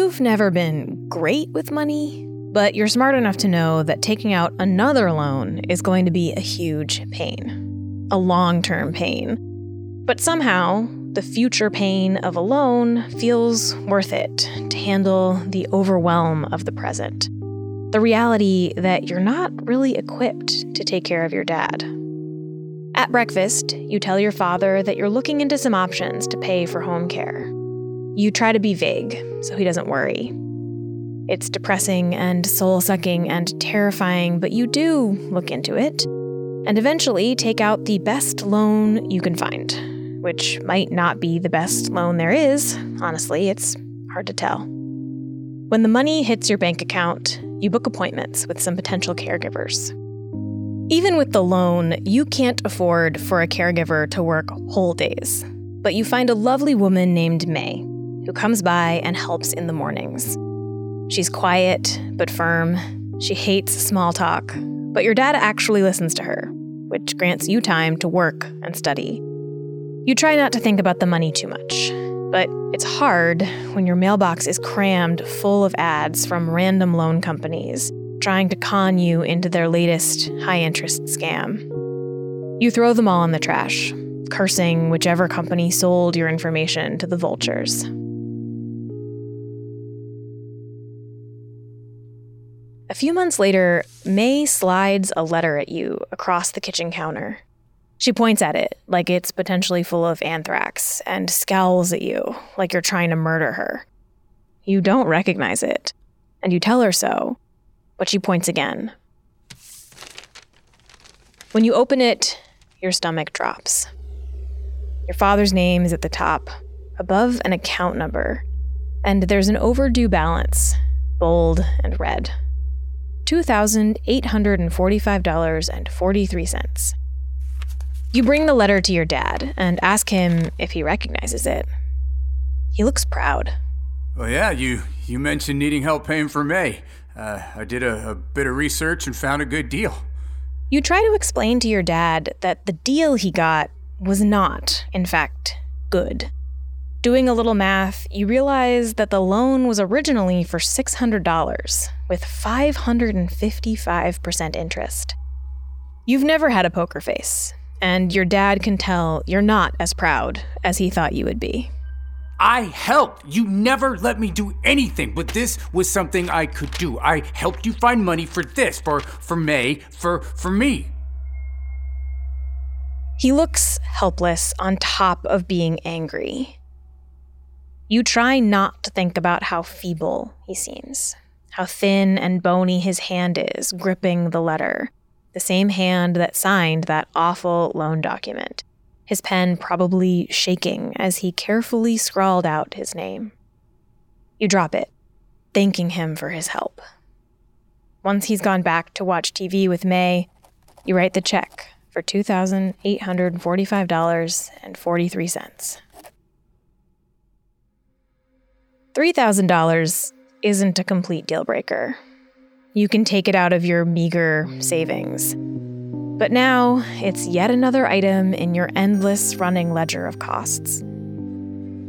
You've never been great with money, but you're smart enough to know that taking out another loan is going to be a huge pain, a long term pain. But somehow, the future pain of a loan feels worth it to handle the overwhelm of the present. The reality that you're not really equipped to take care of your dad. At breakfast, you tell your father that you're looking into some options to pay for home care. You try to be vague so he doesn't worry. It's depressing and soul sucking and terrifying, but you do look into it and eventually take out the best loan you can find which might not be the best loan there is. Honestly, it's hard to tell. When the money hits your bank account, you book appointments with some potential caregivers. Even with the loan, you can't afford for a caregiver to work whole days. But you find a lovely woman named May who comes by and helps in the mornings. She's quiet but firm. She hates small talk, but your dad actually listens to her, which grants you time to work and study. You try not to think about the money too much, but it's hard when your mailbox is crammed full of ads from random loan companies trying to con you into their latest high interest scam. You throw them all in the trash, cursing whichever company sold your information to the vultures. A few months later, May slides a letter at you across the kitchen counter. She points at it like it's potentially full of anthrax and scowls at you like you're trying to murder her. You don't recognize it, and you tell her so, but she points again. When you open it, your stomach drops. Your father's name is at the top, above an account number, and there's an overdue balance, bold and red $2,845.43. You bring the letter to your dad and ask him if he recognizes it. He looks proud. Well, yeah, you, you mentioned needing help paying for May. Uh, I did a, a bit of research and found a good deal. You try to explain to your dad that the deal he got was not, in fact, good. Doing a little math, you realize that the loan was originally for $600 with 555% interest. You've never had a poker face, and your dad can tell you're not as proud as he thought you would be. I helped. You never let me do anything, but this was something I could do. I helped you find money for this, for for May, for for me. He looks helpless on top of being angry. You try not to think about how feeble he seems, how thin and bony his hand is gripping the letter the same hand that signed that awful loan document, his pen probably shaking as he carefully scrawled out his name. You drop it, thanking him for his help. Once he's gone back to watch TV with May, you write the check for $2,845.43. $3,000 isn't a complete deal breaker. You can take it out of your meager savings. But now it's yet another item in your endless running ledger of costs.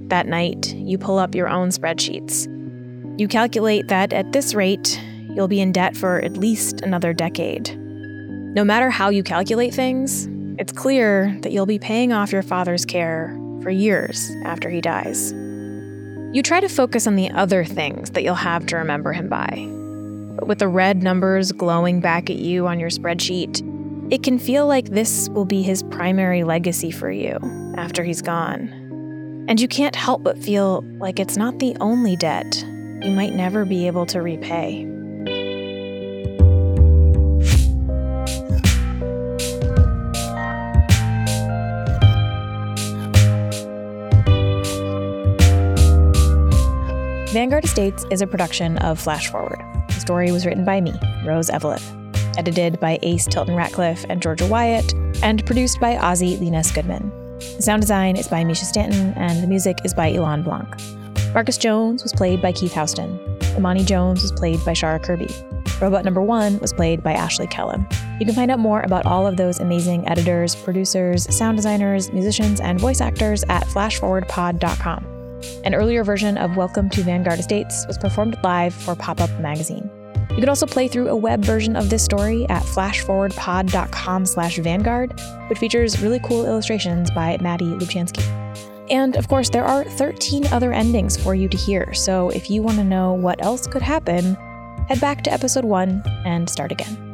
That night, you pull up your own spreadsheets. You calculate that at this rate, you'll be in debt for at least another decade. No matter how you calculate things, it's clear that you'll be paying off your father's care for years after he dies. You try to focus on the other things that you'll have to remember him by but with the red numbers glowing back at you on your spreadsheet, it can feel like this will be his primary legacy for you after he's gone. And you can't help but feel like it's not the only debt you might never be able to repay. Vanguard Estates is a production of Flash Forward The story was written by me, Rose Eveleth, edited by Ace Tilton Ratcliffe and Georgia Wyatt, and produced by Ozzy Llinas Goodman. The sound design is by Misha Stanton, and the music is by Elon Blanc. Marcus Jones was played by Keith Houston. Imani Jones was played by Shara Kirby. Robot number one was played by Ashley Kellum. You can find out more about all of those amazing editors, producers, sound designers, musicians, and voice actors at flashforwardpod.com. An earlier version of Welcome to Vanguard Estates was performed live for Pop Up Magazine. You can also play through a web version of this story at flashforwardpod.com slash vanguard, which features really cool illustrations by Maddie Lubchansky. And of course, there are 13 other endings for you to hear, so if you want to know what else could happen, head back to episode 1 and start again.